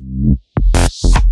Música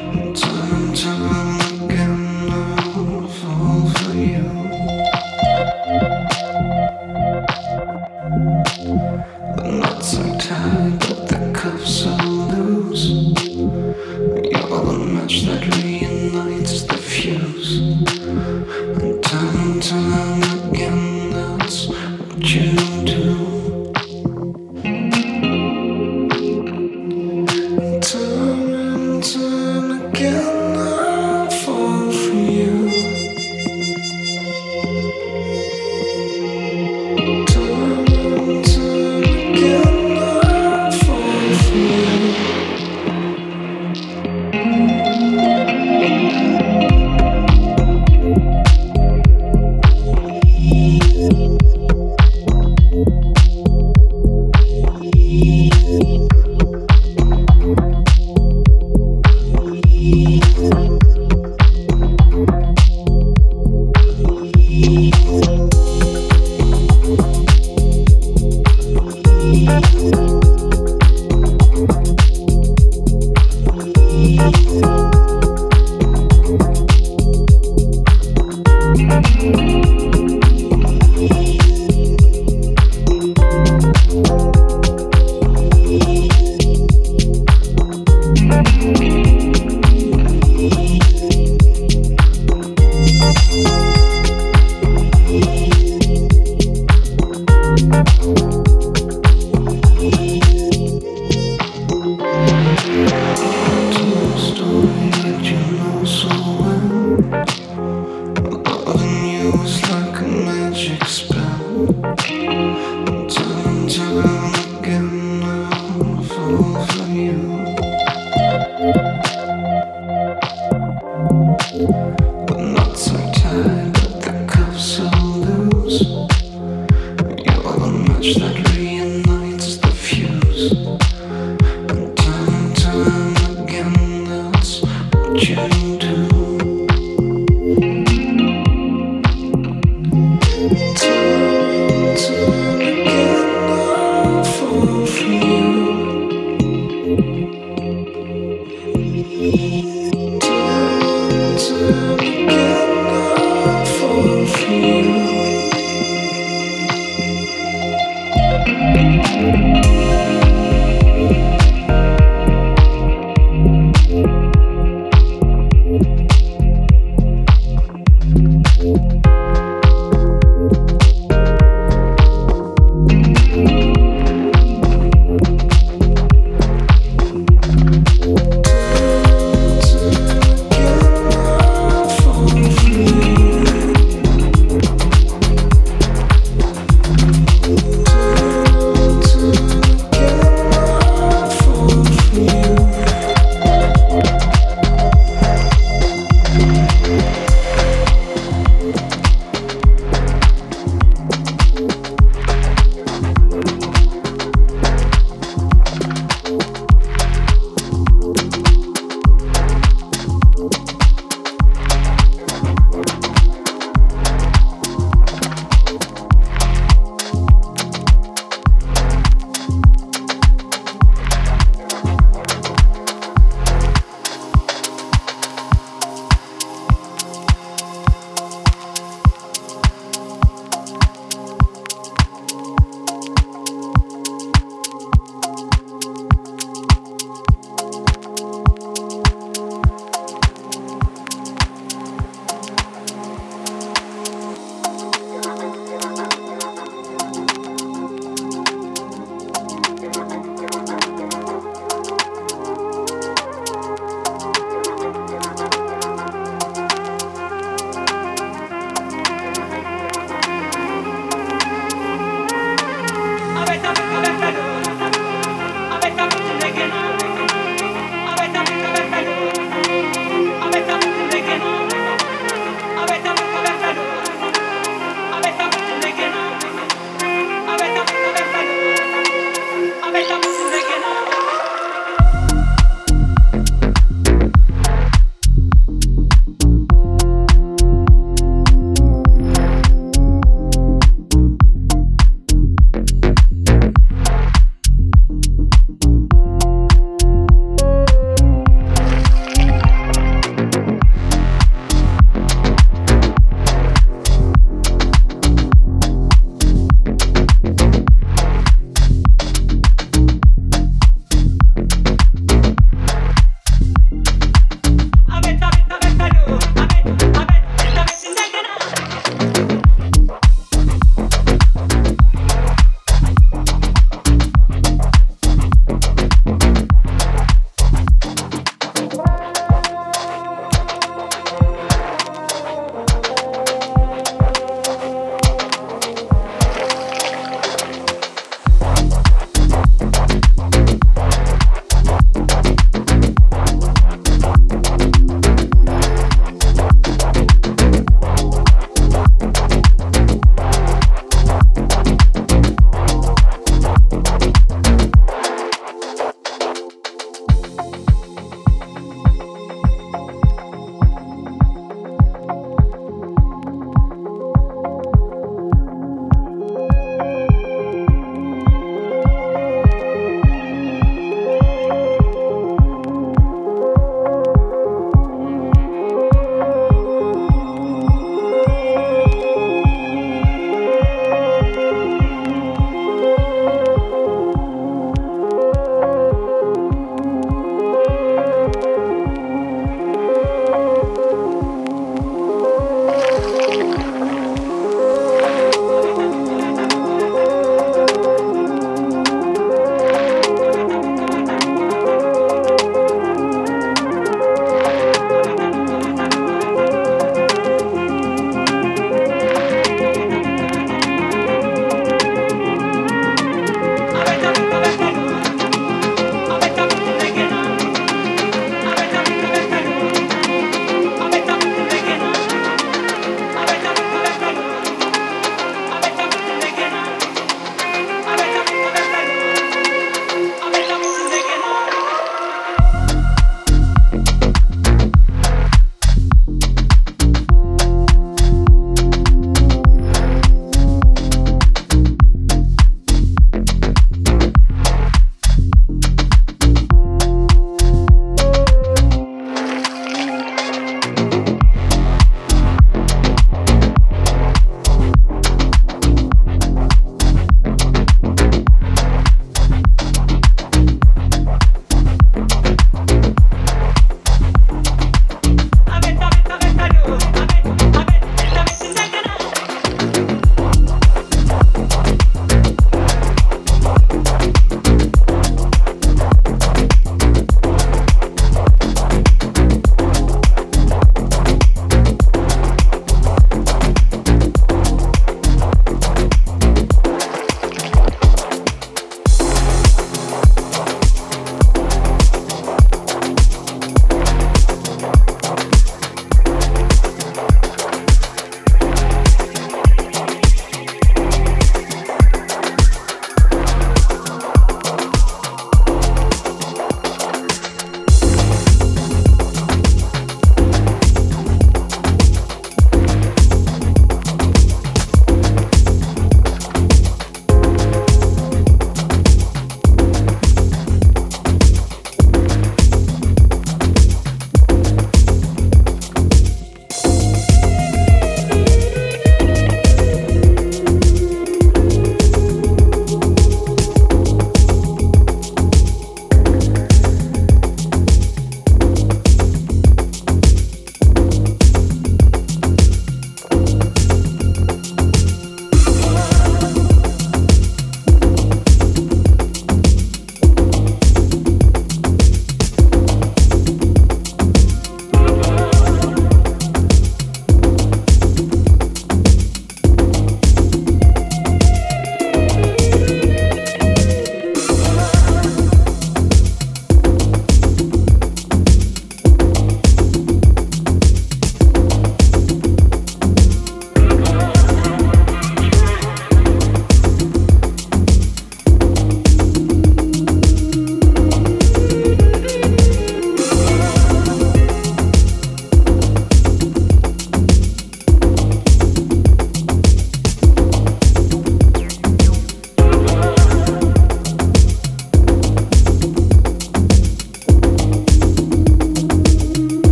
You are unmatched that